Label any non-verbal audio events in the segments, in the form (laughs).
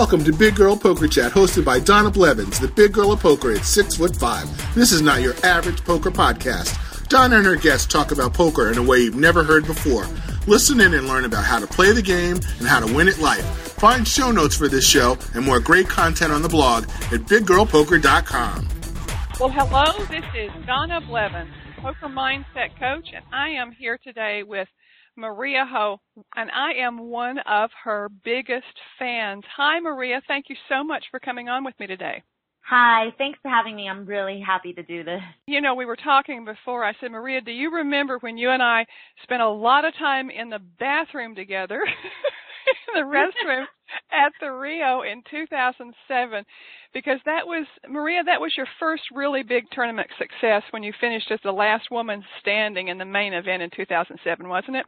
Welcome to Big Girl Poker Chat, hosted by Donna Blevins, the big girl of poker at six foot five. This is not your average poker podcast. Donna and her guests talk about poker in a way you've never heard before. Listen in and learn about how to play the game and how to win at life. Find show notes for this show and more great content on the blog at biggirlpoker.com. Well, hello, this is Donna Blevins, poker mindset coach, and I am here today with Maria Ho, and I am one of her biggest fans. Hi, Maria. Thank you so much for coming on with me today. Hi, thanks for having me. I'm really happy to do this. You know, we were talking before. I said, Maria, do you remember when you and I spent a lot of time in the bathroom together, (laughs) in the restroom at the Rio in 2007? Because that was, Maria, that was your first really big tournament success when you finished as the last woman standing in the main event in 2007, wasn't it?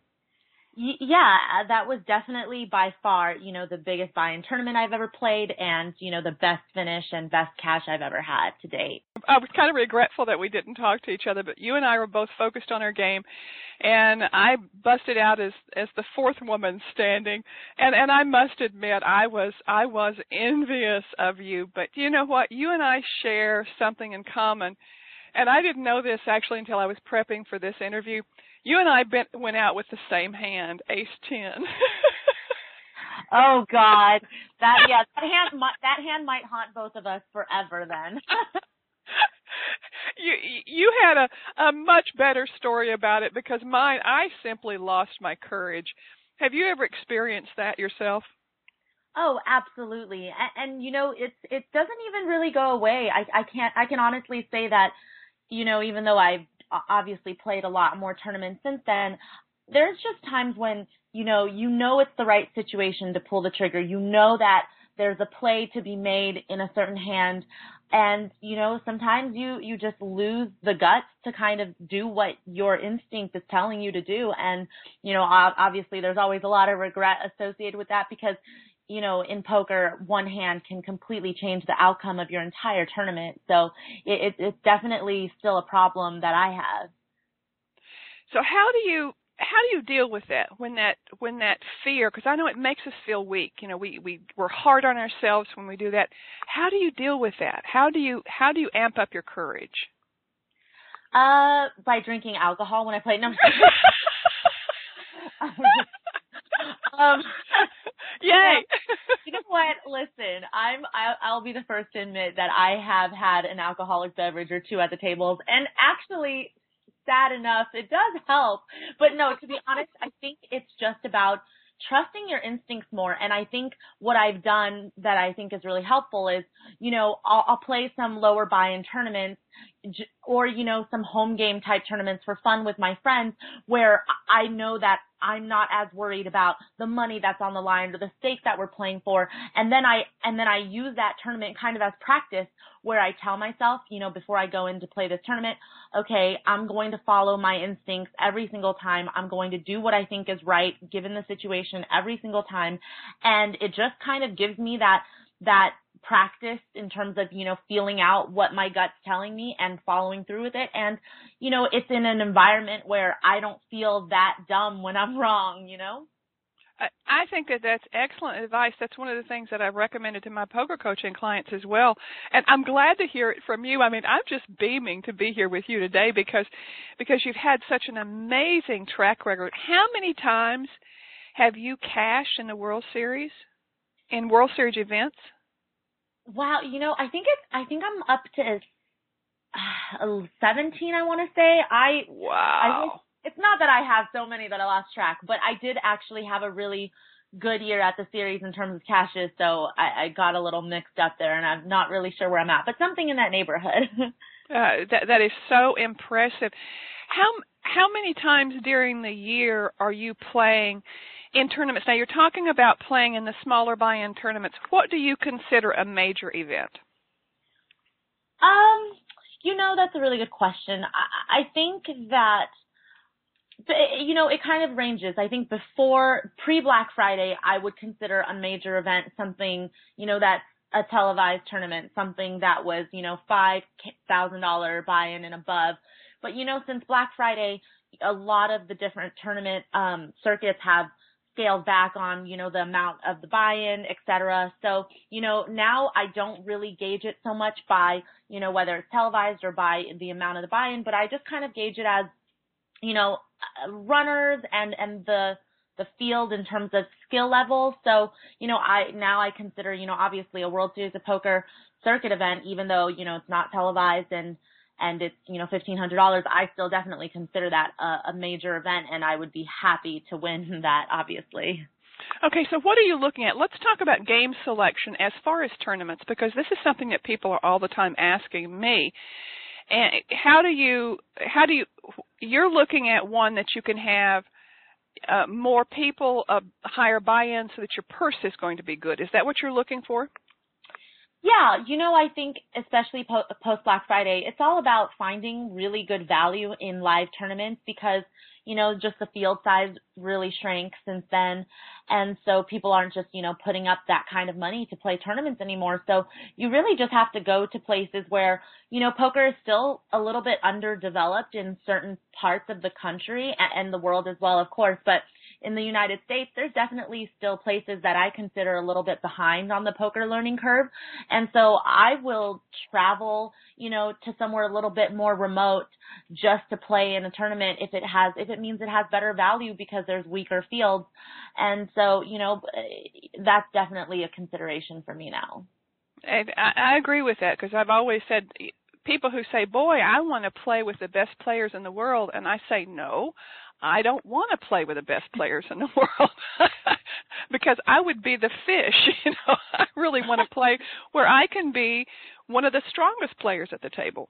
Yeah, uh, that was definitely by far, you know, the biggest buy-in tournament I've ever played and, you know, the best finish and best cash I've ever had to date. I was kind of regretful that we didn't talk to each other, but you and I were both focused on our game and I busted out as as the fourth woman standing and and I must admit I was I was envious of you, but you know what? You and I share something in common. And I didn't know this actually until I was prepping for this interview you and I been, went out with the same hand, ace ten. (laughs) oh God, that yeah, that hand might, that hand might haunt both of us forever. Then. (laughs) you you had a a much better story about it because mine I simply lost my courage. Have you ever experienced that yourself? Oh, absolutely. And, and you know, it's it doesn't even really go away. I I can't I can honestly say that you know, even though I've obviously played a lot more tournaments since then, there's just times when, you know, you know it's the right situation to pull the trigger. You know that there's a play to be made in a certain hand. And you know sometimes you you just lose the guts to kind of do what your instinct is telling you to do. And you know obviously there's always a lot of regret associated with that because you know, in poker, one hand can completely change the outcome of your entire tournament. So it, it's definitely still a problem that I have. So how do you how do you deal with that when that when that fear because I know it makes us feel weak you know we we we're hard on ourselves when we do that. How do you deal with that? How do you how do you amp up your courage? Uh by drinking alcohol when I play. No (laughs) (laughs) um (laughs) Yay! you know what? Listen, I'm I'll, I'll be the first to admit that I have had an alcoholic beverage or two at the tables, and actually, sad enough, it does help. But no, to be honest, I think it's just about trusting your instincts more. And I think what I've done that I think is really helpful is, you know, I'll, I'll play some lower buy-in tournaments or, you know, some home game type tournaments for fun with my friends where I know that I'm not as worried about the money that's on the line or the stakes that we're playing for. And then I, and then I use that tournament kind of as practice where I tell myself, you know, before I go in to play this tournament, okay, I'm going to follow my instincts every single time. I'm going to do what I think is right given the situation every single time. And it just kind of gives me that, that practice in terms of, you know, feeling out what my gut's telling me and following through with it. And, you know, it's in an environment where I don't feel that dumb when I'm (laughs) wrong, you know? I think that that's excellent advice. That's one of the things that I've recommended to my poker coaching clients as well. And I'm glad to hear it from you. I mean, I'm just beaming to be here with you today because because you've had such an amazing track record. How many times have you cashed in the World Series? In World Series events? Wow, you know, I think it's I think I'm up to uh, 17 I want to say. I Wow. I, it's not that I have so many that I lost track, but I did actually have a really good year at the series in terms of cashes, so I, I got a little mixed up there, and I'm not really sure where I'm at, but something in that neighborhood. (laughs) uh, that that is so impressive. How how many times during the year are you playing in tournaments? Now you're talking about playing in the smaller buy-in tournaments. What do you consider a major event? Um, you know, that's a really good question. I, I think that you know, it kind of ranges. I think before pre Black Friday, I would consider a major event something, you know, that's a televised tournament, something that was, you know, five thousand dollar buy-in and above. But you know, since Black Friday, a lot of the different tournament um, circuits have scaled back on, you know, the amount of the buy-in, et cetera. So, you know, now I don't really gauge it so much by, you know, whether it's televised or by the amount of the buy-in, but I just kind of gauge it as, you know, runners and, and the, the field in terms of skill level. So, you know, I, now I consider, you know, obviously a World Series of Poker circuit event, even though, you know, it's not televised and, and it's you know fifteen hundred dollars, I still definitely consider that a, a major event, and I would be happy to win (laughs) that. Obviously. Okay, so what are you looking at? Let's talk about game selection as far as tournaments because this is something that people are all the time asking me. And how do you how do you you're looking at one that you can have uh, more people, a higher buy-in, so that your purse is going to be good. Is that what you're looking for? Yeah, you know, I think especially po- post Black Friday, it's all about finding really good value in live tournaments because, you know, just the field size really shrank since then. And so people aren't just, you know, putting up that kind of money to play tournaments anymore. So you really just have to go to places where, you know, poker is still a little bit underdeveloped in certain parts of the country and the world as well, of course, but in the United States, there's definitely still places that I consider a little bit behind on the poker learning curve. And so I will travel, you know, to somewhere a little bit more remote just to play in a tournament if it has, if it means it has better value because there's weaker fields. And so, you know, that's definitely a consideration for me now. I, I agree with that because I've always said people who say, "Boy, I want to play with the best players in the world," and I say, "No, I don't want to play with the best players in the (laughs) world (laughs) because I would be the fish. (laughs) You know, I really want to play where I can be one of the strongest players at the table.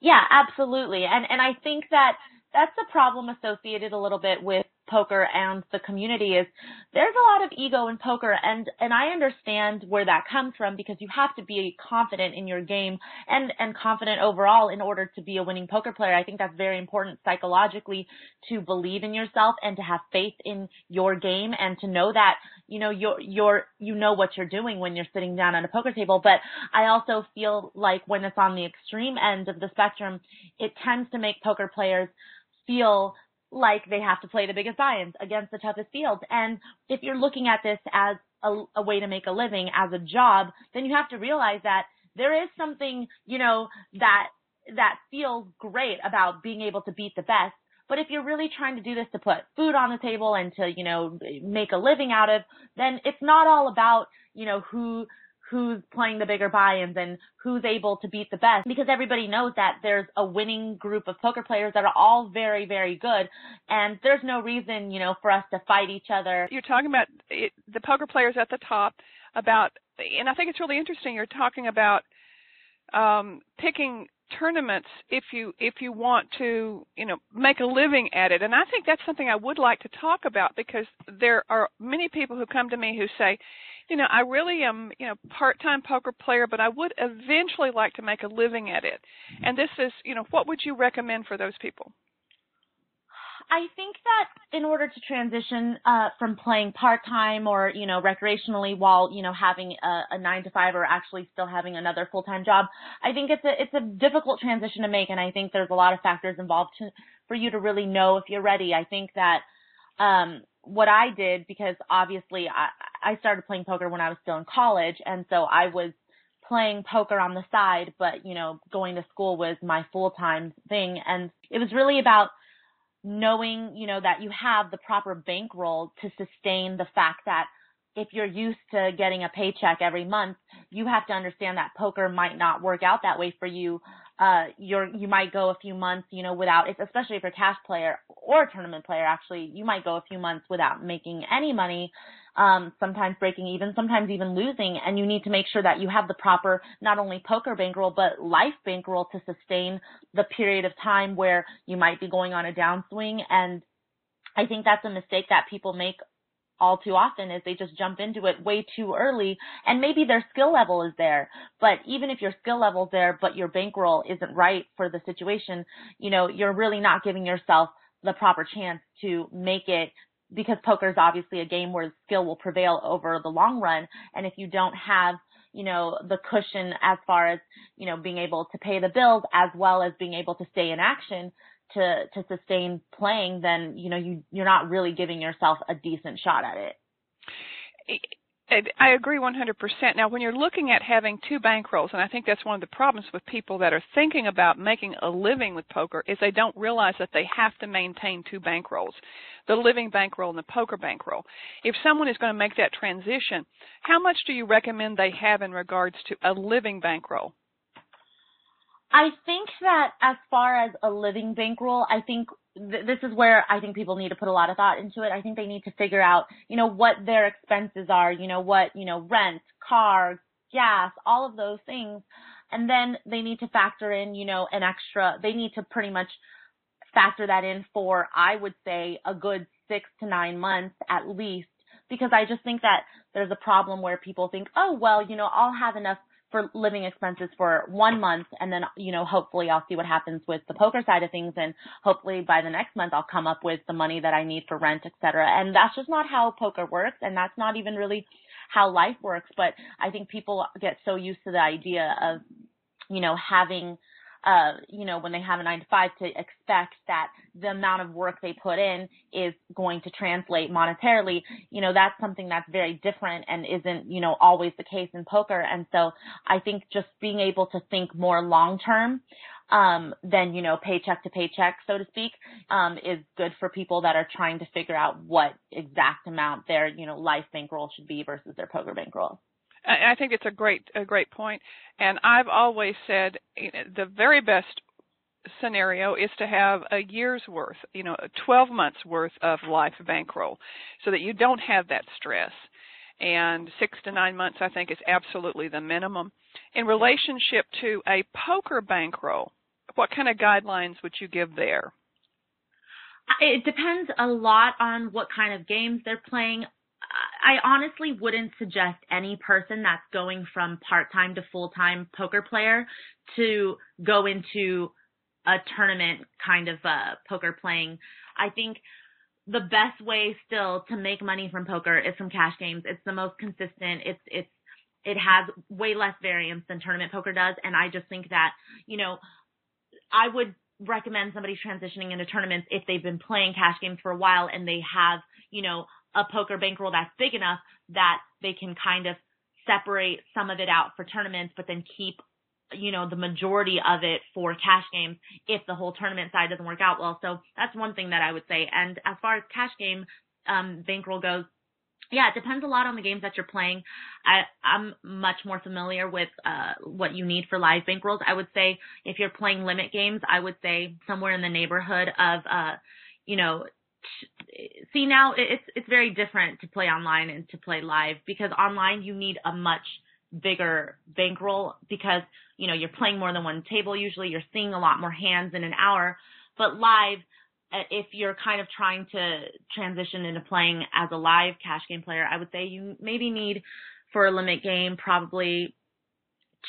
Yeah, absolutely. And and I think that that's the problem associated a little bit with poker and the community is there's a lot of ego in poker and and I understand where that comes from because you have to be confident in your game and and confident overall in order to be a winning poker player. I think that's very important psychologically to believe in yourself and to have faith in your game and to know that you know you're you're you know what you're doing when you're sitting down at a poker table but I also feel like when it's on the extreme end of the spectrum it tends to make poker players feel like they have to play the biggest buy-ins against the toughest fields. And if you're looking at this as a, a, way to make a living, as a job, then you have to realize that there is something, you know, that that feels great about being able to beat the best. But if you're really trying to do this to put food on the table and to, you know, make a living out of, then it's not all about, you know, who who's playing the bigger buy-ins and who's able to beat the best because everybody knows that there's a winning group of poker players that are all very very good and there's no reason you know for us to fight each other. You're talking about it, the poker players at the top about and i think it's really interesting you're talking about um picking tournaments if you if you want to you know make a living at it. And i think that's something i would like to talk about because there are many people who come to me who say you know, I really am, you know, part-time poker player, but I would eventually like to make a living at it. And this is, you know, what would you recommend for those people? I think that in order to transition uh, from playing part time or you know recreationally while you know having a, a nine to five or actually still having another full time job, I think it's a it's a difficult transition to make, and I think there's a lot of factors involved to, for you to really know if you're ready. I think that um, what I did because obviously I, I started playing poker when I was still in college and so I was playing poker on the side but you know going to school was my full-time thing and it was really about knowing you know that you have the proper bankroll to sustain the fact that if you're used to getting a paycheck every month, you have to understand that poker might not work out that way for you. Uh, you're, you might go a few months, you know, without, especially if you're a cash player or a tournament player, actually, you might go a few months without making any money, um, sometimes breaking even, sometimes even losing, and you need to make sure that you have the proper, not only poker bankroll, but life bankroll to sustain the period of time where you might be going on a downswing. And I think that's a mistake that people make all too often is they just jump into it way too early and maybe their skill level is there. But even if your skill level's there, but your bankroll isn't right for the situation, you know, you're really not giving yourself the proper chance to make it because poker is obviously a game where skill will prevail over the long run. And if you don't have, you know, the cushion as far as, you know, being able to pay the bills as well as being able to stay in action, to to sustain playing, then you know you you're not really giving yourself a decent shot at it. I agree 100%. Now, when you're looking at having two bankrolls, and I think that's one of the problems with people that are thinking about making a living with poker, is they don't realize that they have to maintain two bankrolls the living bankroll and the poker bankroll. If someone is going to make that transition, how much do you recommend they have in regards to a living bankroll? I think that as far as a living bankroll, I think th- this is where I think people need to put a lot of thought into it. I think they need to figure out, you know, what their expenses are, you know, what, you know, rent, car, gas, all of those things. And then they need to factor in, you know, an extra, they need to pretty much factor that in for, I would say, a good six to nine months at least, because I just think that there's a problem where people think, oh, well, you know, I'll have enough for living expenses for one month and then you know hopefully I'll see what happens with the poker side of things and hopefully by the next month I'll come up with the money that I need for rent etc and that's just not how poker works and that's not even really how life works but I think people get so used to the idea of you know having uh, you know, when they have a nine to five to expect that the amount of work they put in is going to translate monetarily, you know, that's something that's very different and isn't, you know, always the case in poker. And so I think just being able to think more long term, um, than, you know, paycheck to paycheck, so to speak, um, is good for people that are trying to figure out what exact amount their, you know, life bankroll should be versus their poker bankroll. I think it's a great a great point, and I've always said the very best scenario is to have a year's worth, you know, 12 months worth of life bankroll, so that you don't have that stress. And six to nine months, I think, is absolutely the minimum. In relationship to a poker bankroll, what kind of guidelines would you give there? It depends a lot on what kind of games they're playing. I honestly wouldn't suggest any person that's going from part-time to full-time poker player to go into a tournament kind of uh, poker playing. I think the best way still to make money from poker is from cash games. It's the most consistent. It's it's it has way less variance than tournament poker does, and I just think that you know I would recommend somebody transitioning into tournaments if they've been playing cash games for a while and they have you know a poker bankroll that's big enough that they can kind of separate some of it out for tournaments, but then keep, you know, the majority of it for cash games if the whole tournament side doesn't work out well. So that's one thing that I would say. And as far as cash game um, bankroll goes, yeah, it depends a lot on the games that you're playing. I, I'm much more familiar with uh, what you need for live bankrolls. I would say if you're playing limit games, I would say somewhere in the neighborhood of, uh, you know, see now it's it's very different to play online and to play live because online you need a much bigger bankroll because you know you're playing more than one table usually you're seeing a lot more hands in an hour. But live uh, if you're kind of trying to transition into playing as a live cash game player i would say you maybe need for a limit game probably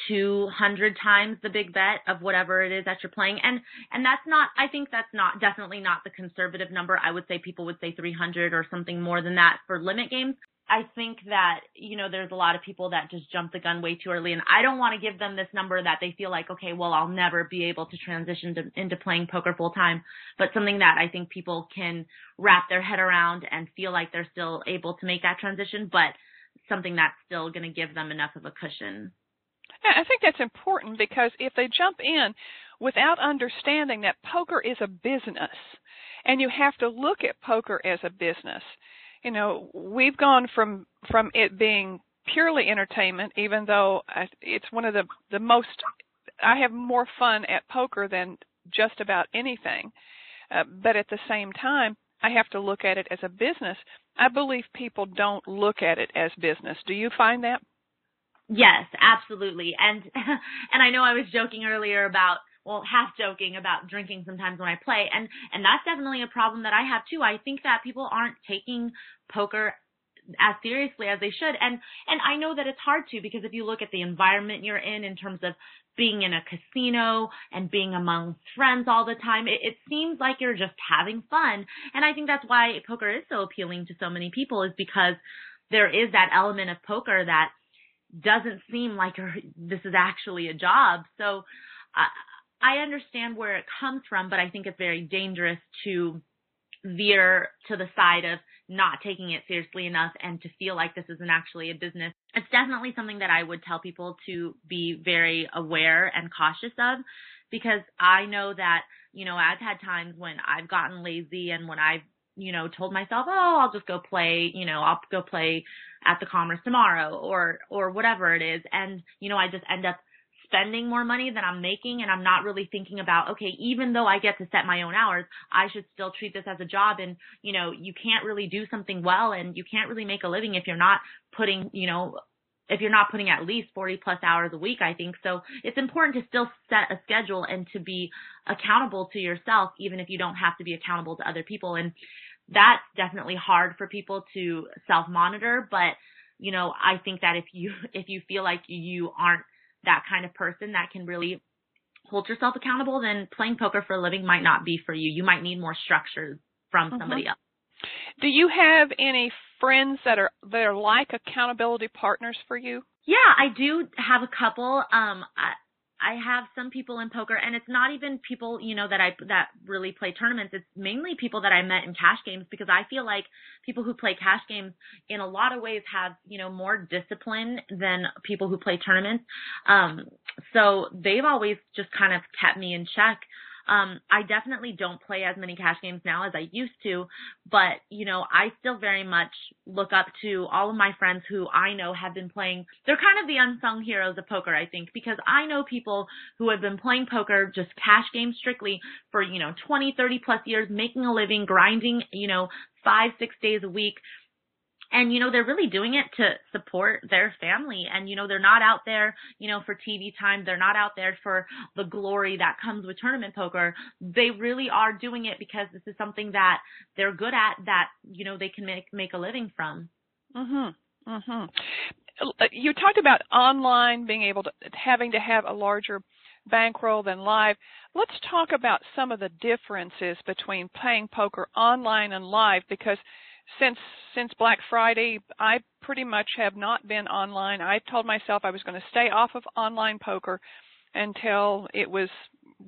200 times the big bet of whatever it is that you're playing. And and that's not i think that's not definitely not the conservative number. I would say people would say 300 or something more than that for limit games. I think that you know there's a lot of people that just jump the gun way too early and i don't want to give them this number that they feel like okay well i'll never be able to transition to, into playing poker full time but something that i think people can wrap their head around and feel like they're still able to make that transition but something that's still going to give them enough of a cushion I think that's important because if they jump in without understanding that poker is a business and you have to look at poker as a business. You know, we've gone from from it being purely entertainment even though it's one of the the most I have more fun at poker than just about anything. Uh, but at the same time, I have to look at it as a business. I believe people don't look at it as business. Do you find that? Yes, absolutely. And (laughs) and I know I was joking earlier about well, half joking about drinking sometimes when I play and and that's definitely a problem that I have too. I think that people aren't taking poker as seriously as they should and and I know that it's hard to because if you look at the environment you're in in terms of being in a casino and being among friends all the time it, it seems like you're just having fun and I think that's why poker is so appealing to so many people is because there is that element of poker that doesn't seem like this is actually a job. So I, I understand where it comes from, but I think it's very dangerous to veer to the side of not taking it seriously enough and to feel like this isn't actually a business. It's definitely something that I would tell people to be very aware and cautious of because I know that, you know, I've had times when I've gotten lazy and when I've, you know, told myself, oh, I'll just go play, you know, I'll go play at the Commerce tomorrow or, or whatever it is. And, you know, I just end up spending more money than I'm making and I'm not really thinking about, okay, even though I get to set my own hours, I should still treat this as a job. And, you know, you can't really do something well and you can't really make a living if you're not putting, you know, if you're not putting at least 40 plus hours a week, I think. So it's important to still set a schedule and to be accountable to yourself, even if you don't have to be accountable to other people. And that's definitely hard for people to self monitor, but you know, I think that if you, (laughs) if you feel like you aren't that kind of person that can really hold yourself accountable, then playing poker for a living might not be for you. You might need more structure from mm-hmm. somebody else. Do you have any friends that are that are like accountability partners for you? Yeah, I do have a couple. Um, I, I have some people in poker and it's not even people, you know, that I, that really play tournaments. It's mainly people that I met in cash games because I feel like people who play cash games in a lot of ways have, you know, more discipline than people who play tournaments. Um, so they've always just kind of kept me in check. Um, I definitely don't play as many cash games now as I used to, but you know, I still very much look up to all of my friends who I know have been playing. They're kind of the unsung heroes of poker, I think, because I know people who have been playing poker, just cash games strictly for, you know, 20, 30 plus years, making a living, grinding, you know, five, six days a week and you know they're really doing it to support their family. And you know they're not out there you know for TV time. They're not out there for the glory that comes with tournament poker. They really are doing it because this is something that they're good at that you know they can make make a living from. Mhm mhm you talked about online being able to having to have a larger bankroll than live. Let's talk about some of the differences between playing poker online and live because since since Black Friday, I pretty much have not been online. I told myself I was going to stay off of online poker until it was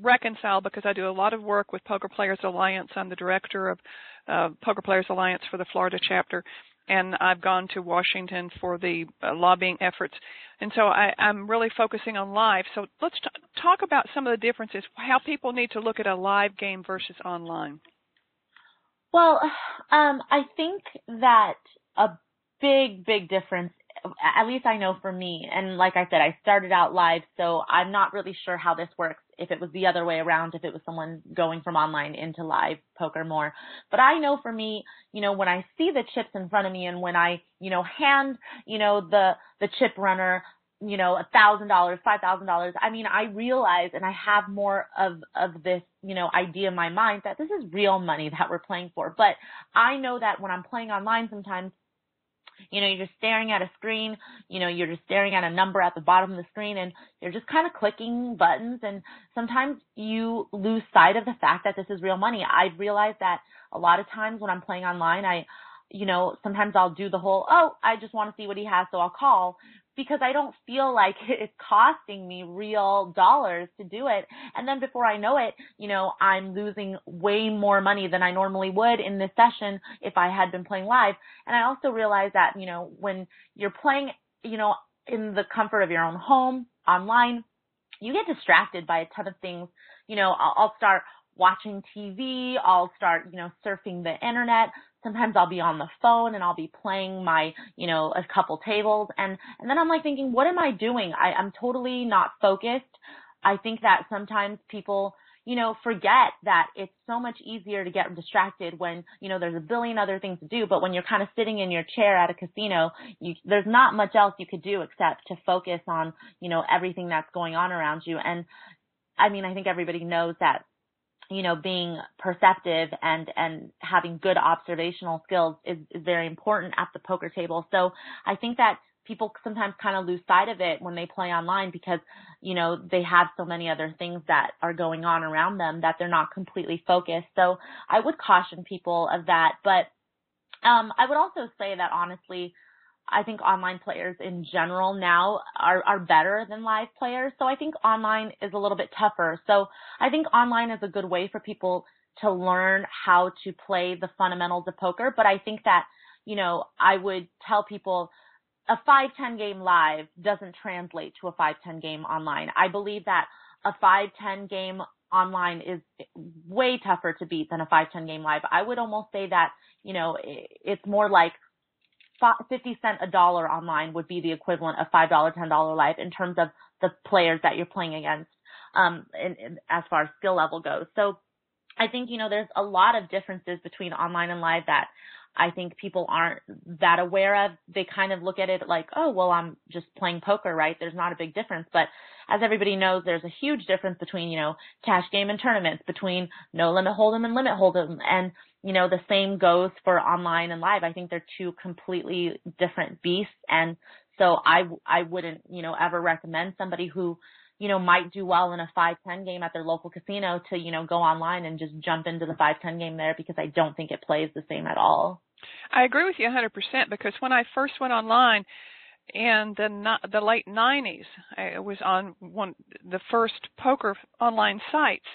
reconciled because I do a lot of work with Poker Players Alliance. I'm the director of uh, Poker Players Alliance for the Florida chapter, and I've gone to Washington for the uh, lobbying efforts. And so I, am really focusing on live. So let's t- talk about some of the differences, how people need to look at a live game versus online. Well, um, I think that a big, big difference, at least I know for me, and like I said, I started out live, so I'm not really sure how this works. If it was the other way around, if it was someone going from online into live poker more. But I know for me, you know, when I see the chips in front of me and when I, you know, hand, you know, the, the chip runner you know, a thousand dollars, five thousand dollars. I mean, I realize and I have more of, of this, you know, idea in my mind that this is real money that we're playing for. But I know that when I'm playing online sometimes, you know, you're just staring at a screen, you know, you're just staring at a number at the bottom of the screen and you're just kind of clicking buttons and sometimes you lose sight of the fact that this is real money. I've realized that a lot of times when I'm playing online, I, you know, sometimes I'll do the whole, oh, I just want to see what he has, so I'll call because I don't feel like (laughs) it's costing me real dollars to do it. And then before I know it, you know, I'm losing way more money than I normally would in this session if I had been playing live. And I also realize that, you know, when you're playing, you know, in the comfort of your own home, online, you get distracted by a ton of things. You know, I'll, I'll start watching TV, I'll start, you know, surfing the internet sometimes I'll be on the phone and I'll be playing my, you know, a couple tables and, and then I'm like thinking, what am I doing? I, I'm totally not focused. I think that sometimes people, you know, forget that it's so much easier to get distracted when, you know, there's a billion other things to do, but when you're kind of sitting in your chair at a casino, you, there's not much else you could do except to focus on, you know, everything that's going on around you. And I mean, I think everybody knows that you know, being perceptive and, and having good observational skills is, is very important at the poker table. So I think that people sometimes kind of lose sight of it when they play online because, you know, they have so many other things that are going on around them that they're not completely focused. So I would caution people of that. But, um, I would also say that honestly, I think online players in general now are, are better than live players. So I think online is a little bit tougher. So I think online is a good way for people to learn how to play the fundamentals of poker. But I think that, you know, I would tell people a 5-10 game live doesn't translate to a 5-10 game online. I believe that a 5-10 game online is way tougher to beat than a 5-10 game live. I would almost say that, you know, it's more like 50 cent a dollar online would be the equivalent of $5, $10 live in terms of the players that you're playing against, um, in, in, as far as skill level goes. So I think, you know, there's a lot of differences between online and live that I think people aren't that aware of. They kind of look at it like, oh, well, I'm just playing poker, right? There's not a big difference. But as everybody knows, there's a huge difference between, you know, cash game and tournaments, between no limit hold'em and limit hold'em. And, you know, the same goes for online and live. I think they're two completely different beasts. And so I, I wouldn't, you know, ever recommend somebody who, you know, might do well in a 5-10 game at their local casino to, you know, go online and just jump into the 5-10 game there because I don't think it plays the same at all. I agree with you 100% because when I first went online in the the late 90s, I was on one the first poker online sites.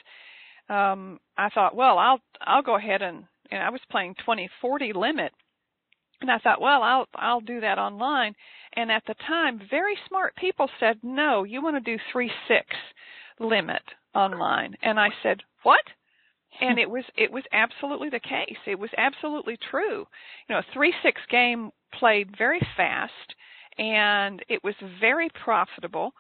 Um, I thought, well, I'll I'll go ahead and and I was playing 2040 limit, and I thought, well, I'll I'll do that online. And at the time, very smart people said, no, you want to do three six limit online. And I said, what? and it was it was absolutely the case. It was absolutely true. You know, a three six game played very fast, and it was very profitable.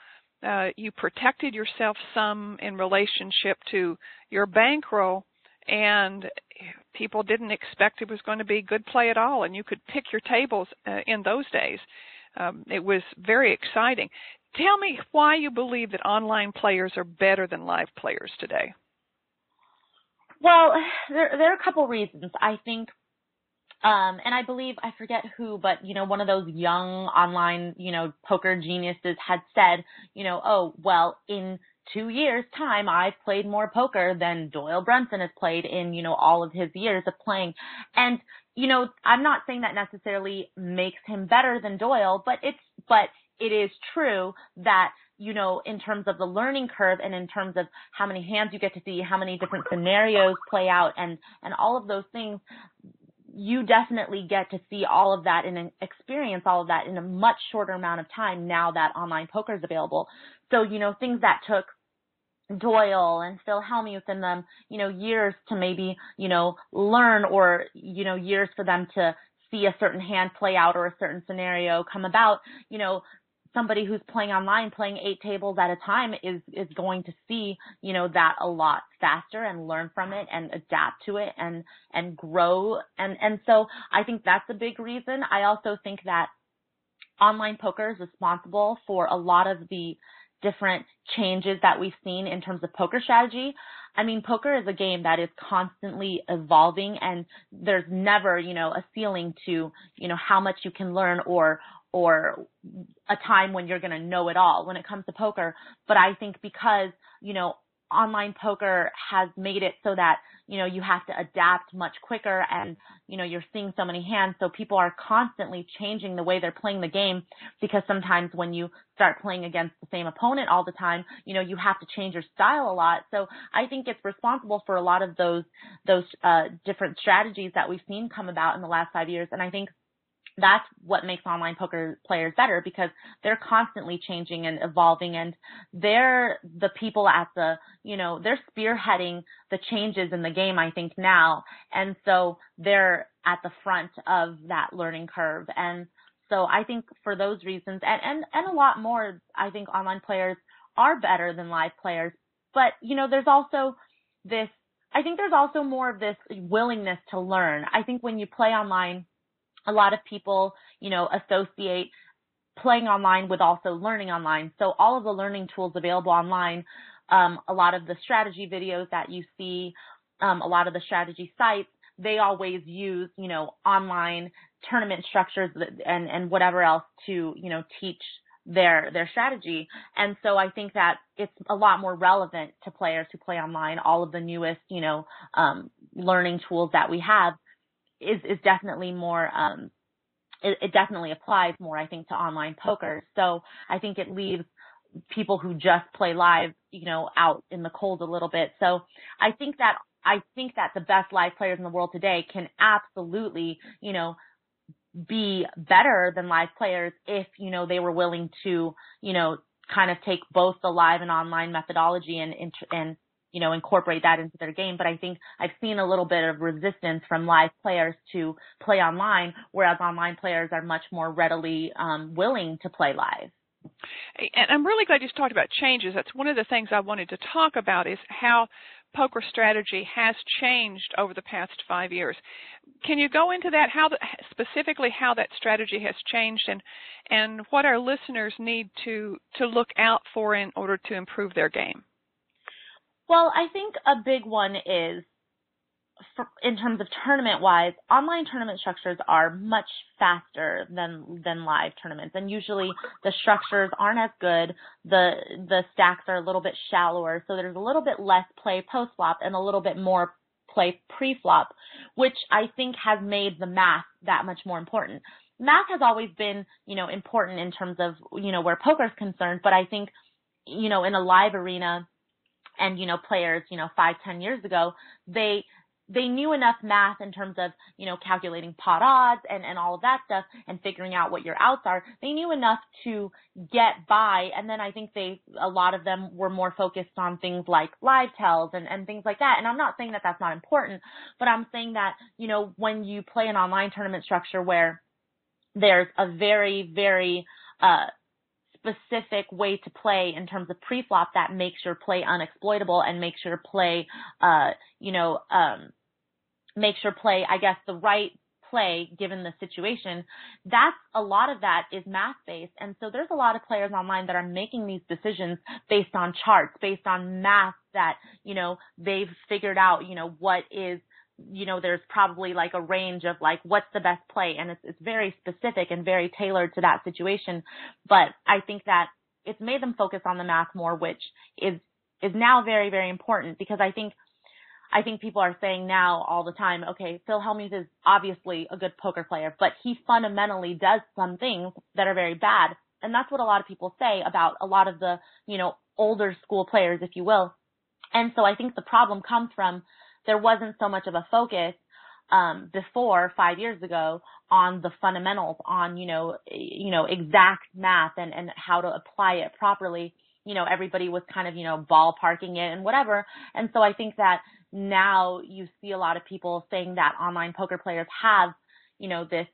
Uh, you protected yourself some in relationship to your bankroll, and people didn't expect it was going to be good play at all, and you could pick your tables uh, in those days. Um, it was very exciting. Tell me why you believe that online players are better than live players today. Well, there there are a couple reasons. I think um, and I believe I forget who, but you know, one of those young online, you know, poker geniuses had said, you know, oh well, in two years' time, I've played more poker than Doyle Brunson has played in, you know, all of his years of playing. And you know, I'm not saying that necessarily makes him better than Doyle, but it's but it is true that you know, in terms of the learning curve and in terms of how many hands you get to see, how many different scenarios play out and, and all of those things, you definitely get to see all of that and experience all of that in a much shorter amount of time now that online poker is available. So, you know, things that took Doyle and Phil Hellmuth and them, you know, years to maybe, you know, learn or, you know, years for them to see a certain hand play out or a certain scenario come about, you know, somebody who's playing online, playing eight tables at a time is, is going to see, you know, that a lot faster and learn from it and adapt to it and, and grow. And, and so I think that's a big reason. I also think that online poker is responsible for a lot of the different changes that we've seen in terms of poker strategy. I mean, poker is a game that is constantly evolving and there's never, you know, a ceiling to, you know, how much you can learn or, or a time when you're going to know it all when it comes to poker. But I think because, you know, online poker has made it so that, you know, you have to adapt much quicker and, you know, you're seeing so many hands. So people are constantly changing the way they're playing the game because sometimes when you start playing against the same opponent all the time, you know, you have to change your style a lot. So I think it's responsible for a lot of those, those, uh, different strategies that we've seen come about in the last five years. And I think that's what makes online poker players better because they're constantly changing and evolving and they're the people at the, you know, they're spearheading the changes in the game, I think now. And so they're at the front of that learning curve. And so I think for those reasons and, and, and a lot more, I think online players are better than live players. But, you know, there's also this, I think there's also more of this willingness to learn. I think when you play online, a lot of people, you know, associate playing online with also learning online. So all of the learning tools available online, um, a lot of the strategy videos that you see, um, a lot of the strategy sites, they always use, you know, online tournament structures and, and whatever else to, you know, teach their their strategy. And so I think that it's a lot more relevant to players who play online. All of the newest, you know, um, learning tools that we have is is definitely more um it, it definitely applies more, I think, to online poker. So I think it leaves people who just play live, you know, out in the cold a little bit. So I think that I think that the best live players in the world today can absolutely, you know, be better than live players if, you know, they were willing to, you know, kind of take both the live and online methodology and, and, you know, incorporate that into their game. But I think I've seen a little bit of resistance from live players to play online, whereas online players are much more readily um, willing to play live. And I'm really glad you talked about changes. That's one of the things I wanted to talk about is how poker strategy has changed over the past five years. Can you go into that? How the, specifically how that strategy has changed, and and what our listeners need to to look out for in order to improve their game? Well, I think a big one is for, in terms of tournament wise, online tournament structures are much faster than than live tournaments, and usually the structures aren't as good. the The stacks are a little bit shallower, so there's a little bit less play post flop and a little bit more play pre flop, which I think has made the math that much more important. Math has always been, you know, important in terms of you know where poker is concerned, but I think, you know, in a live arena, and you know players, you know, five ten years ago, they they knew enough math in terms of, you know, calculating pot odds and, and all of that stuff and figuring out what your outs are. They knew enough to get by. And then I think they, a lot of them were more focused on things like live tells and, and things like that. And I'm not saying that that's not important, but I'm saying that, you know, when you play an online tournament structure where there's a very, very, uh, specific way to play in terms of pre-flop that makes your play unexploitable and makes your play, uh, you know, um, makes your play, I guess, the right play given the situation. That's a lot of that is math based. And so there's a lot of players online that are making these decisions based on charts, based on math that, you know, they've figured out, you know, what is you know, there's probably like a range of like what's the best play and it's it's very specific and very tailored to that situation. But I think that it's made them focus on the math more, which is is now very, very important because I think I think people are saying now all the time, okay, Phil Hellmuth is obviously a good poker player, but he fundamentally does some things that are very bad. And that's what a lot of people say about a lot of the, you know, older school players, if you will. And so I think the problem comes from there wasn't so much of a focus um, before five years ago on the fundamentals, on you know, you know, exact math and and how to apply it properly. You know, everybody was kind of you know ballparking it and whatever. And so I think that now you see a lot of people saying that online poker players have, you know, this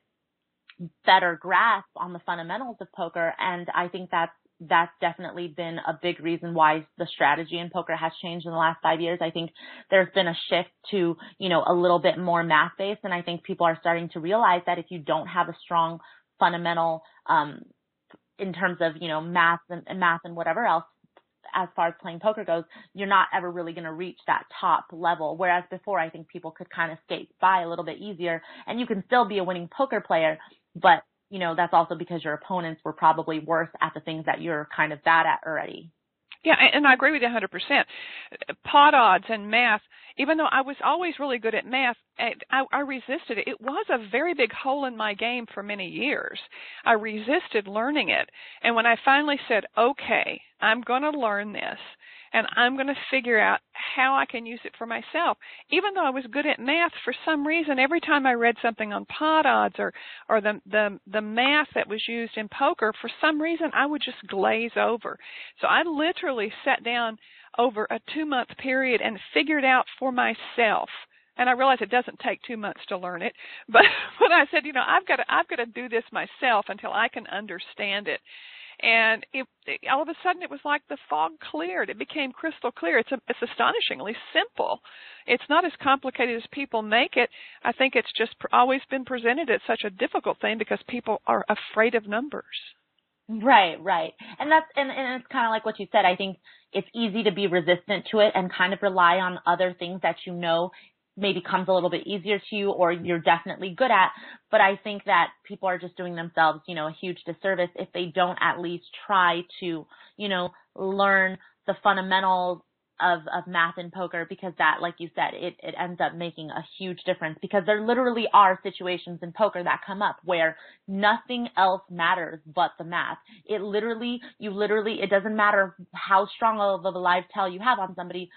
better grasp on the fundamentals of poker. And I think that's, that's definitely been a big reason why the strategy in poker has changed in the last five years. I think there's been a shift to, you know, a little bit more math based. And I think people are starting to realize that if you don't have a strong fundamental, um, in terms of, you know, math and, and math and whatever else, as far as playing poker goes, you're not ever really going to reach that top level. Whereas before, I think people could kind of skate by a little bit easier and you can still be a winning poker player, but you know, that's also because your opponents were probably worse at the things that you're kind of bad at already. Yeah, and I agree with you 100%. Pot odds and math, even though I was always really good at math, eh, I, I resisted it. It was a very big hole in my game for many years. I resisted learning it. And when I finally said, okay, I'm going to learn this, and I'm going to figure out how I can use it for myself. Even though I was good at math, for some reason, every time I read something on pot odds or or the the the math that was used in poker, for some reason I would just glaze over. So I literally sat down over a two month period and figured out for myself and I realize it doesn't take two months to learn it, (laughs) but when I said, you know, I've got to, I've got to do this myself until I can understand it and it, it, all of a sudden it was like the fog cleared. It became crystal clear. It's a, it's astonishingly simple. It's not as complicated as people make it. I think it's just pr- always been presented as such a difficult thing because people are afraid of numbers. Right, right. And that's and, and it's kind of like what you said. I think it's easy to be resistant to it and kind of rely on other things that you know maybe comes a little bit easier to you or you're definitely good at. But I think that people are just doing themselves, you know, a huge disservice if they don't at least try to, you know, learn the fundamentals of of math in poker because that like you said it it ends up making a huge difference because there literally are situations in poker that come up where nothing else matters but the math it literally you literally it doesn't matter how strong of a live tell you have on somebody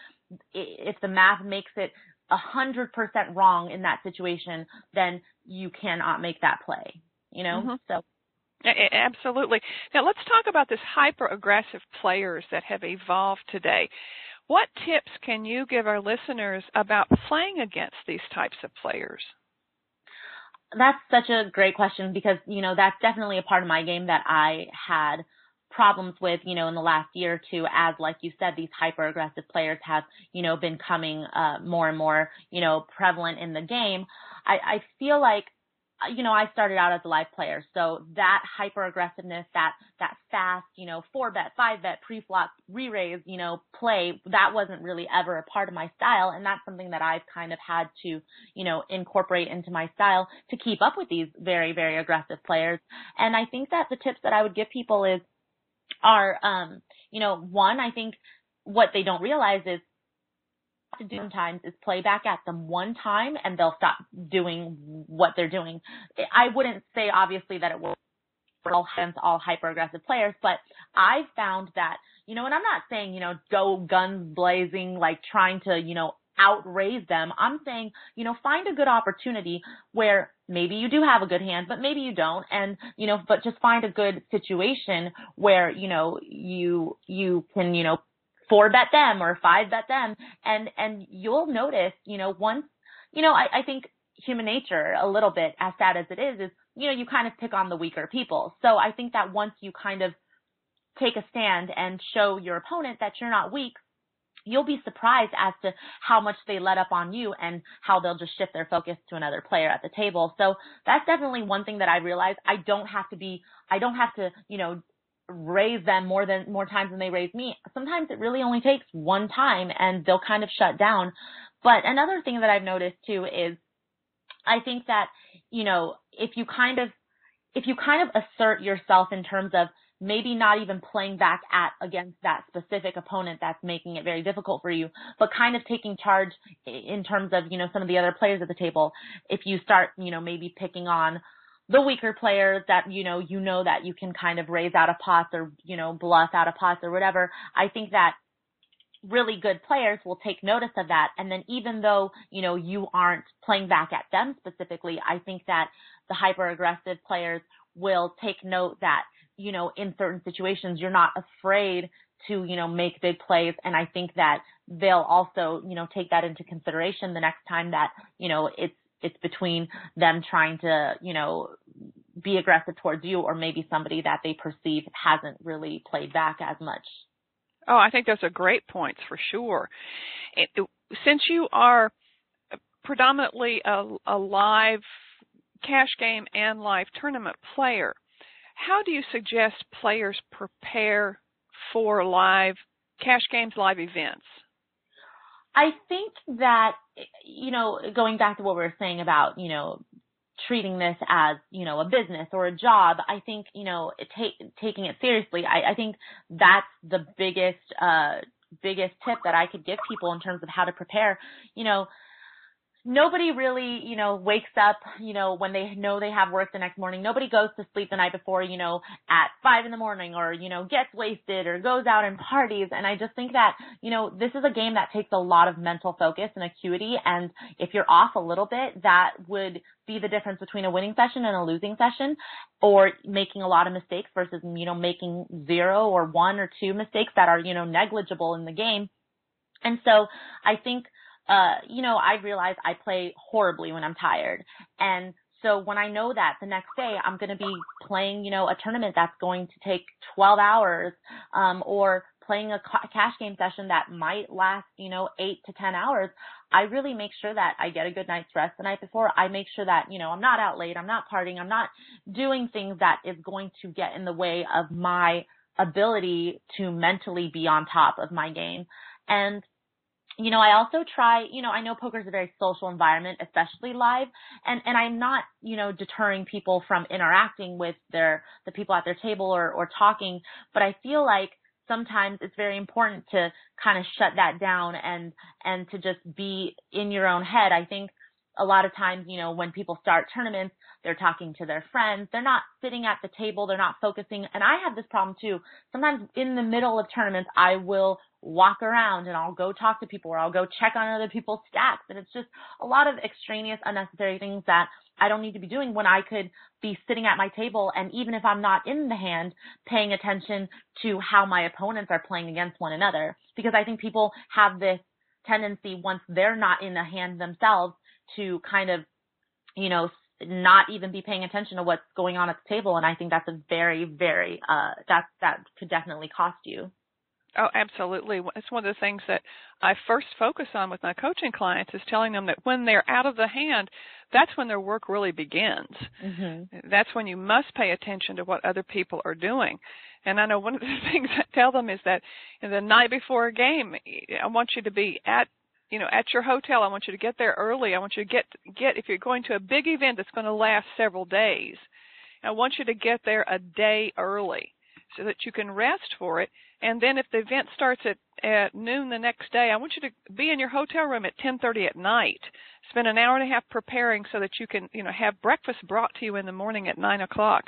if the math makes it a hundred percent wrong in that situation then you cannot make that play you know mm-hmm. so Absolutely. Now let's talk about this hyper aggressive players that have evolved today. What tips can you give our listeners about playing against these types of players? That's such a great question because, you know, that's definitely a part of my game that I had problems with, you know, in the last year or two as, like you said, these hyper aggressive players have, you know, been coming uh, more and more, you know, prevalent in the game. I, I feel like you know, I started out as a live player, so that hyper aggressiveness, that that fast, you know, four bet, five bet, pre-flop, re-raise, you know, play, that wasn't really ever a part of my style, and that's something that I've kind of had to, you know, incorporate into my style to keep up with these very, very aggressive players. And I think that the tips that I would give people is, are, um, you know, one, I think what they don't realize is to do sometimes is play back at them one time and they'll stop doing what they're doing. I wouldn't say obviously that it will all hence all hyper aggressive players, but I've found that, you know, and I'm not saying, you know, go guns blazing, like trying to, you know, outraise them. I'm saying, you know, find a good opportunity where maybe you do have a good hand, but maybe you don't. And, you know, but just find a good situation where, you know, you, you can, you know, four bet them or five bet them and and you'll notice you know once you know I, I think human nature a little bit as sad as it is is you know you kind of pick on the weaker people so i think that once you kind of take a stand and show your opponent that you're not weak you'll be surprised as to how much they let up on you and how they'll just shift their focus to another player at the table. So that's definitely one thing that I realized. I don't have to be, I don't have to, you know, raise them more than more times than they raise me. Sometimes it really only takes one time and they'll kind of shut down. But another thing that I've noticed too is I think that, you know, if you kind of if you kind of assert yourself in terms of maybe not even playing back at against that specific opponent that's making it very difficult for you, but kind of taking charge in terms of, you know, some of the other players at the table. If you start, you know, maybe picking on the weaker players that you know you know that you can kind of raise out of pots or you know bluff out of pots or whatever i think that really good players will take notice of that and then even though you know you aren't playing back at them specifically i think that the hyper aggressive players will take note that you know in certain situations you're not afraid to you know make big plays and i think that they'll also you know take that into consideration the next time that you know it's it's between them trying to, you know, be aggressive towards you or maybe somebody that they perceive hasn't really played back as much. Oh, I think those are great points for sure. It, uh, since you are predominantly a, a live cash game and live tournament player, how do you suggest players prepare for live cash games, live events? I think that, you know, going back to what we were saying about, you know, treating this as, you know, a business or a job, I think, you know, taking it seriously, I, I think that's the biggest, uh, biggest tip that I could give people in terms of how to prepare. You know, nobody really, you know, wakes up, you know, when they know they have work the next morning. Nobody goes to sleep the night before, you know, at five in the morning or, you know, gets wasted or goes out and parties. And I just think that, you know, this is a game that takes a lot of mental focus and acuity. And if you're off a little bit, that would be the difference between a winning session and a losing session or making a lot of mistakes versus, you know, making zero or one or two mistakes that are, you know, negligible in the game. And so I think uh, you know, I realize I play horribly when I'm tired. And so when I know that the next day I'm going to be playing, you know, a tournament that's going to take 12 hours, um, or playing a cash game session that might last, you know, eight to 10 hours, I really make sure that I get a good night's rest the night before. I make sure that, you know, I'm not out late. I'm not partying. I'm not doing things that is going to get in the way of my ability to mentally be on top of my game. And you know, I also try, you know, I know poker is a very social environment, especially live, and, and I'm not, you know, deterring people from interacting with their, the people at their table or, or talking, but I feel like sometimes it's very important to kind of shut that down and and to just be in your own head. I think a lot of times, you know, when people start tournaments, they're talking to their friends. They're not sitting at the table. They're not focusing. And I have this problem too. Sometimes in the middle of tournaments, I will walk around and I'll go talk to people or I'll go check on other people's stats. And it's just a lot of extraneous, unnecessary things that I don't need to be doing when I could be sitting at my table and even if I'm not in the hand, paying attention to how my opponents are playing against one another. Because I think people have this tendency once they're not in the hand themselves to kind of, you know, not even be paying attention to what's going on at the table. And I think that's a very, very, uh, that, that could definitely cost you. Oh, absolutely. It's one of the things that I first focus on with my coaching clients is telling them that when they're out of the hand, that's when their work really begins. Mm-hmm. That's when you must pay attention to what other people are doing. And I know one of the (laughs) things I tell them is that the night before a game, I want you to be at you know at your hotel. I want you to get there early. I want you to get get if you're going to a big event that's going to last several days. I want you to get there a day early so that you can rest for it. And then if the event starts at, at noon the next day, I want you to be in your hotel room at 10:30 at night. Spend an hour and a half preparing so that you can, you know, have breakfast brought to you in the morning at nine o'clock.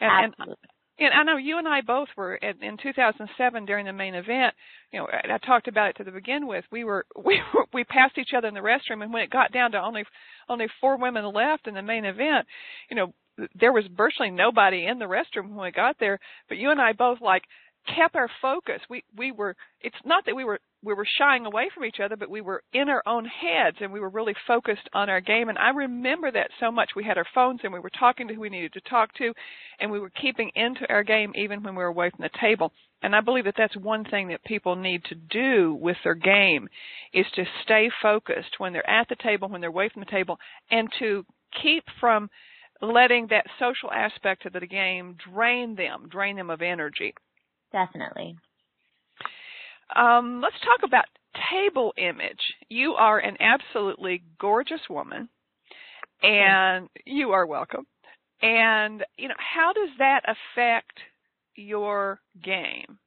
And, and, and I know you and I both were in, in 2007 during the main event. You know, I, I talked about it to the begin with. We were (laughs) we were, we passed each other in the restroom, and when it got down to only only four women left in the main event, you know, there was virtually nobody in the restroom when we got there, but you and I both like kept our focus. We we were it's not that we were we were shying away from each other, but we were in our own heads and we were really focused on our game. And I remember that so much. We had our phones and we were talking to who we needed to talk to, and we were keeping into our game even when we were away from the table. And I believe that that's one thing that people need to do with their game is to stay focused when they're at the table, when they're away from the table, and to keep from letting that social aspect of the game drain them, drain them of energy. Definitely. Um, let's talk about table image. You are an absolutely gorgeous woman, and you are welcome. And you know, how does that affect your game?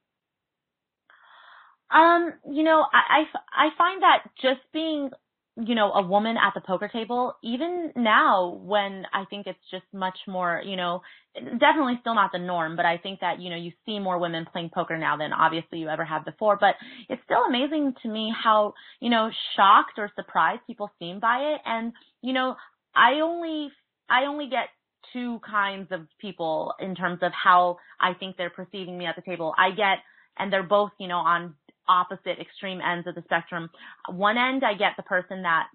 Um, you know, I, I, I find that just being you know, a woman at the poker table, even now when I think it's just much more, you know, definitely still not the norm, but I think that, you know, you see more women playing poker now than obviously you ever have before. But it's still amazing to me how, you know, shocked or surprised people seem by it. And, you know, I only, I only get two kinds of people in terms of how I think they're perceiving me at the table. I get, and they're both, you know, on opposite extreme ends of the spectrum. One end, I get the person that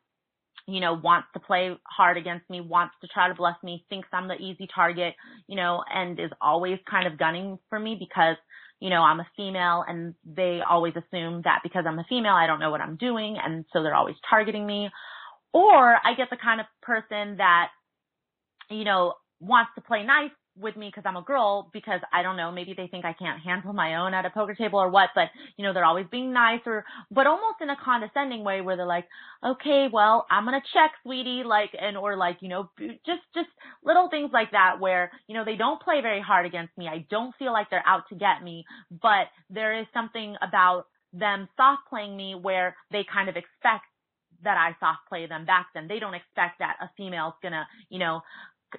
you know, wants to play hard against me, wants to try to bluff me, thinks I'm the easy target, you know, and is always kind of gunning for me because, you know, I'm a female and they always assume that because I'm a female, I don't know what I'm doing. And so they're always targeting me. Or I get the kind of person that, you know, wants to play nice with me because I'm a girl because I don't know, maybe they think I can't handle my own at a poker table or what, but you know, they're always being nice or, but almost in a condescending way where they're like, okay, well, I'm going to check, sweetie, like, and, or like, you know, just, just little things like that where, you know, they don't play very hard against me. I don't feel like they're out to get me, but there is something about them soft playing me where they kind of expect that I soft play them back then. They don't expect that a female's gonna, you know,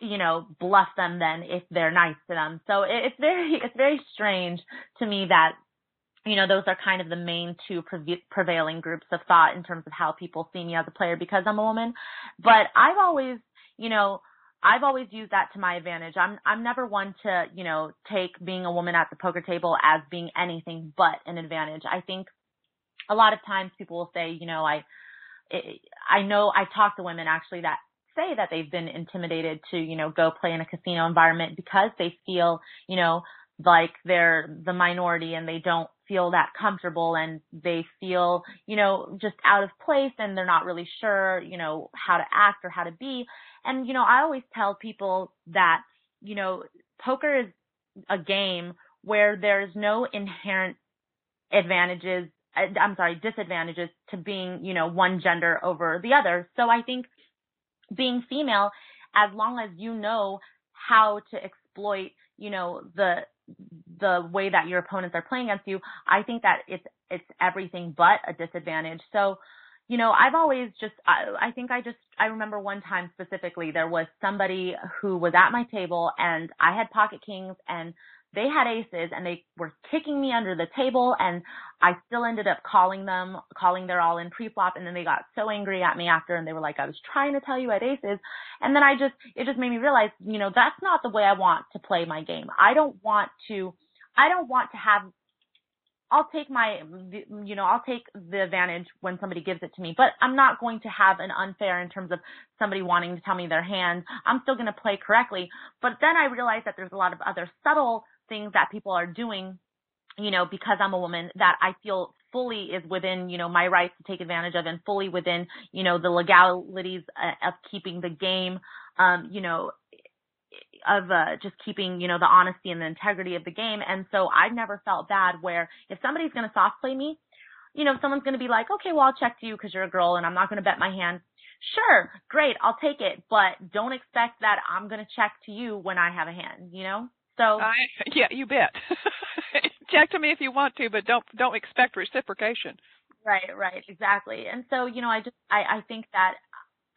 you know, bluff them then if they're nice to them. So it's very, (laughs) it's very strange to me that, you know, those are kind of the main two prevailing groups of thought in terms of how people see me as a player because I'm a woman. But I've always, you know, I've always used that to my advantage. I'm I'm never one to, you know, take being a woman at the poker table as being anything but an advantage. I think a lot of times people will say, you know, I I know I talk to women actually that say that they've been intimidated to, you know, go play in a casino environment because they feel, you know, like they're the minority and they don't feel that comfortable and they feel, you know, just out of place and they're not really sure, you know, how to act or how to be. And, you know, I always tell people that, you know, poker is a game where there's no inherent advantages I'm sorry, disadvantages to being, you know, one gender over the other. So I think being female as long as you know how to exploit, you know, the the way that your opponents are playing against you, I think that it's it's everything but a disadvantage. So, you know, I've always just I, I think I just I remember one time specifically there was somebody who was at my table and I had pocket kings and they had aces and they were kicking me under the table and I still ended up calling them, calling their all in pre-flop and then they got so angry at me after and they were like, I was trying to tell you I had aces. And then I just, it just made me realize, you know, that's not the way I want to play my game. I don't want to, I don't want to have I'll take my, you know, I'll take the advantage when somebody gives it to me, but I'm not going to have an unfair in terms of somebody wanting to tell me their hand. I'm still going to play correctly. But then I realized that there's a lot of other subtle things that people are doing, you know, because I'm a woman that I feel fully is within, you know, my rights to take advantage of and fully within, you know, the legalities uh, of keeping the game, um, you know, of uh, just keeping, you know, the honesty and the integrity of the game. And so I've never felt bad where if somebody's going to soft play me, you know, someone's going to be like, okay, well, I'll check to you because you're a girl and I'm not going to bet my hand. Sure, great, I'll take it, but don't expect that I'm going to check to you when I have a hand, you know? So I, yeah, you bet. (laughs) Check to me if you want to, but don't don't expect reciprocation. Right, right, exactly. And so, you know, I just I I think that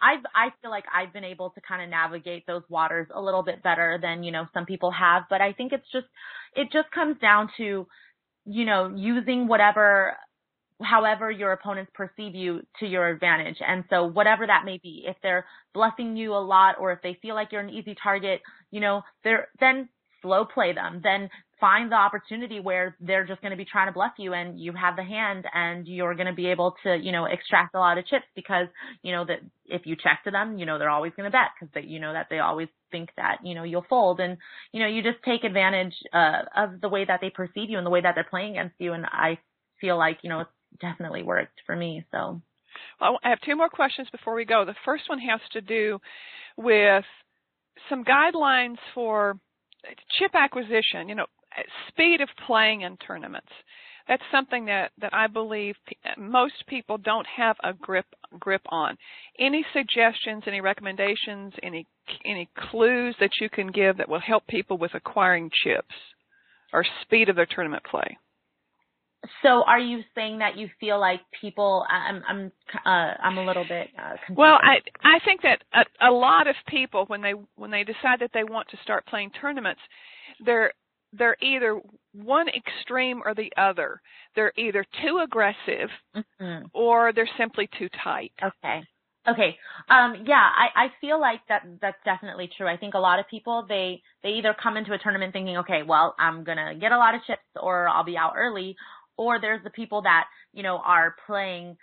I've I feel like I've been able to kind of navigate those waters a little bit better than, you know, some people have, but I think it's just it just comes down to you know, using whatever however your opponents perceive you to your advantage. And so whatever that may be, if they're bluffing you a lot or if they feel like you're an easy target, you know, they're then slow play them, then find the opportunity where they're just going to be trying to bluff you and you have the hand and you're going to be able to, you know, extract a lot of chips because, you know, that if you check to them, you know, they're always going to bet because you know, that they always think that, you know, you'll fold and, you know, you just take advantage, uh, of the way that they perceive you and the way that they're playing against you. And I feel like, you know, it's definitely worked for me. So. Well, I have two more questions before we go. The first one has to do with some guidelines for chip acquisition, you know, speed of playing in tournaments. That's something that, that I believe most people don't have a grip grip on. Any suggestions, any recommendations, any any clues that you can give that will help people with acquiring chips or speed of their tournament play? So, are you saying that you feel like people? I'm I'm uh, I'm a little bit. Uh, well, I I think that a, a lot of people when they when they decide that they want to start playing tournaments, they're they're either one extreme or the other. They're either too aggressive mm-hmm. or they're simply too tight. Okay. Okay. Um, yeah, I, I feel like that that's definitely true. I think a lot of people they they either come into a tournament thinking, okay, well, I'm gonna get a lot of chips or I'll be out early, or there's the people that, you know, are playing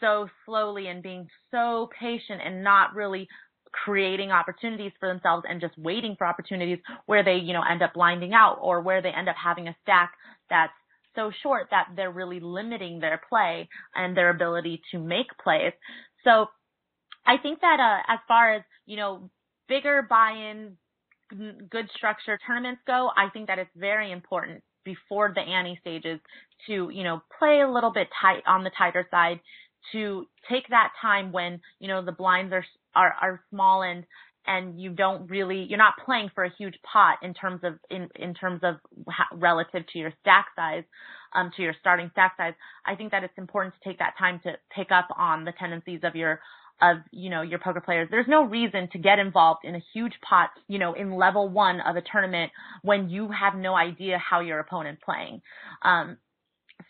so slowly and being so patient and not really creating opportunities for themselves and just waiting for opportunities where they, you know, end up blinding out or where they end up having a stack that's so short that they're really limiting their play and their ability to make plays. So I think that uh, as far as, you know, bigger buy-in, good structure tournaments go, I think that it's very important before the ante stages to, you know, play a little bit tight on the tighter side to take that time when, you know, the blinds are, are, are small and, and you don't really, you're not playing for a huge pot in terms of, in, in terms of relative to your stack size, um, to your starting stack size. I think that it's important to take that time to pick up on the tendencies of your, of, you know, your poker players. There's no reason to get involved in a huge pot, you know, in level one of a tournament when you have no idea how your opponent's playing. Um,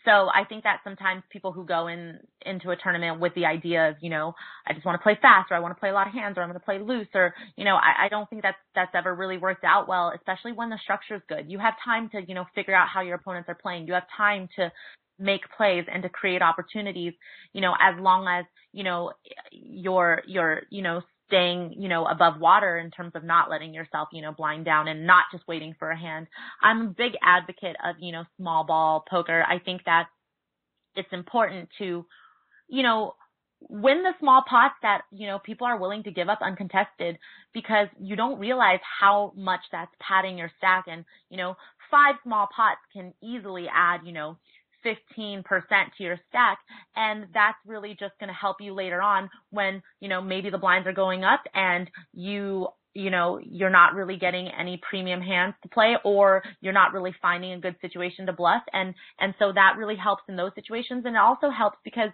so I think that sometimes people who go in into a tournament with the idea of, you know, I just want to play fast or I want to play a lot of hands or I'm going to play loose or, you know, I, I don't think that's that's ever really worked out well, especially when the structure is good. You have time to, you know, figure out how your opponents are playing. You have time to make plays and to create opportunities, you know, as long as, you know, your, your, you know, staying, you know, above water in terms of not letting yourself, you know, blind down and not just waiting for a hand. I'm a big advocate of, you know, small ball poker. I think that it's important to, you know, win the small pots that, you know, people are willing to give up uncontested because you don't realize how much that's padding your stack and, you know, five small pots can easily add, you know, 15% to your stack. And that's really just going to help you later on when, you know, maybe the blinds are going up and you you know, you're not really getting any premium hands to play or you're not really finding a good situation to bluff. And, and so that really helps in those situations. And it also helps because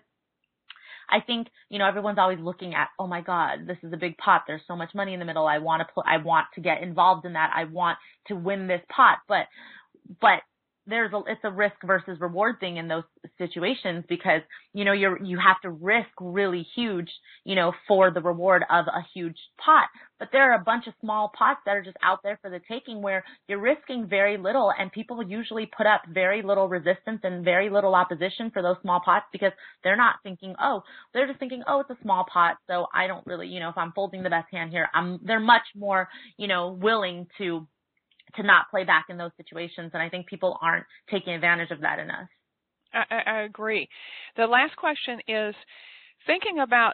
I think, you know, everyone's always looking at, oh my God, this is a big pot. There's so much money in the middle. I want to put, I want to get involved in that. I want to win this pot. But, but there's a it's a risk versus reward thing in those situations because you know you're you have to risk really huge you know for the reward of a huge pot. But there are a bunch of small pots that are just out there for the taking where you're risking very little and people usually put up very little resistance and very little opposition for those small pots because they're not thinking oh they're just thinking oh it's a small pot so I don't really you know if I'm folding the best hand here I'm they're much more you know willing to to not play back in those situations. And I think people aren't taking advantage of that enough. I, I agree. The last question is thinking about.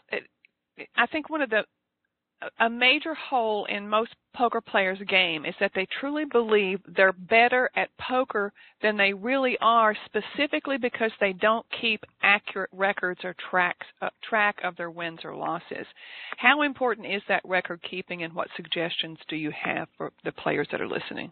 I think one of the a major hole in most poker players' game is that they truly believe they're better at poker than they really are, specifically because they don't keep accurate records or tracks, uh, track of their wins or losses. How important is that record keeping, and what suggestions do you have for the players that are listening?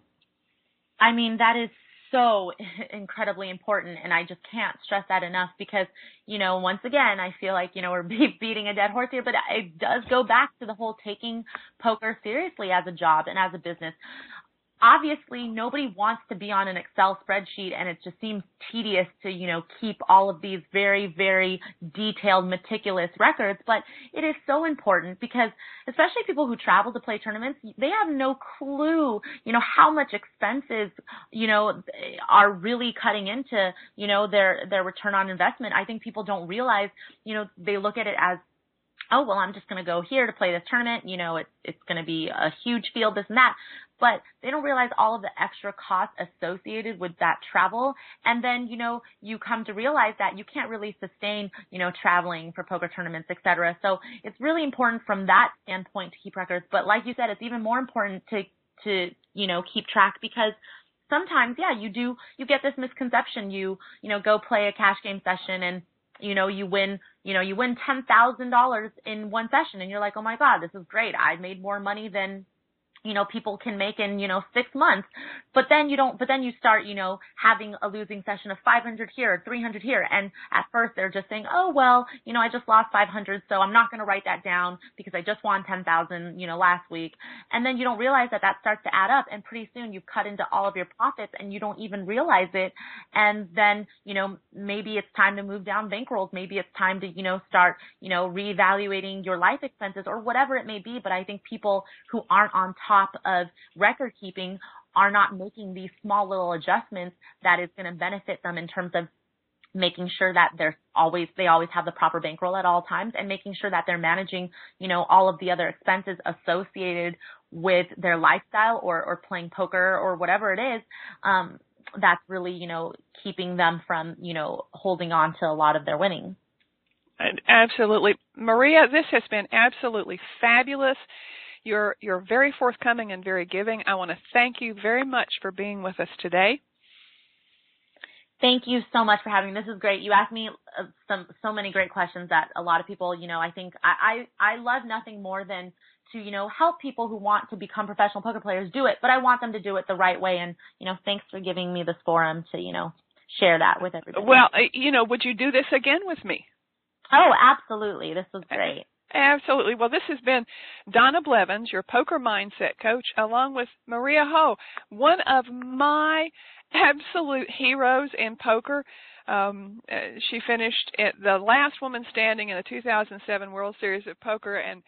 I mean, that is so (laughs) incredibly important and I just can't stress that enough because, you know, once again, I feel like, you know, we're (laughs) beating a dead horse here, but it does go back to the whole taking poker seriously as a job and as a business obviously nobody wants to be on an Excel spreadsheet and it just seems tedious to, you know, keep all of these very, very detailed, meticulous records, but it is so important because especially people who travel to play tournaments, they have no clue, you know, how much expenses, you know, are really cutting into, you know, their, their return on investment. I think people don't realize, you know, they look at it as oh well i'm just going to go here to play this tournament you know it's it's going to be a huge field this and that but they don't realize all of the extra costs associated with that travel. And then you know you come to realize that you can't really sustain you know traveling for poker tournaments etc so it's really important from that standpoint to keep records. But like you said it's even more important to to you know keep track because sometimes yeah you do you get this misconception. You you know go play a cash game session and you know, you win, you know, you win $10,000 in one session and you're like, oh my God, this is great. I made more money than you know people can make in you know six months but then you don't but then you start you know having a losing session of 500 here 300 here and at first they're just saying oh well you know i just lost 500 so i'm not going to write that down because i just won 10,000 you know last week. And then you don't realize that that starts to add up and pretty soon you've cut into all of your profits and you don't even realize it. And then you know maybe it's time to move down bankrolls. Maybe it's time to you know start you know reevaluating your life expenses or whatever it may be. But i think people who aren't on top top of record keeping are not making these small little adjustments that is going to benefit them in terms of making sure that they're always they always have the proper bankroll at all times and making sure that they're managing you know all of the other expenses associated with their lifestyle or or playing poker or whatever it is um that's really you know keeping them from you know holding on to a lot of their winnings. Absolutely. Maria this has been absolutely fabulous you're you're very forthcoming and very giving. I want to thank you very much for being with us today. Thank you so much for having me. This is great. You asked me uh, some so many great questions that a lot of people, you know, I think I I, I love nothing more than to you know help people who want to become professional poker players do it, but I want them to do it the right way. And you know, thanks for giving me this forum to you know share that with everybody. Well, uh, you know, would you do this again with me? Oh, absolutely. This was great. Absolutely. Well, this has been Donna Blevins, your poker mindset coach, along with Maria Ho, one of my absolute heroes in poker. Um, uh, she finished at the last woman standing in the 2007 World Series of Poker, and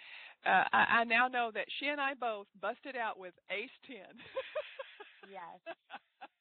uh, I, I now know that she and I both busted out with Ace 10. yes. (laughs)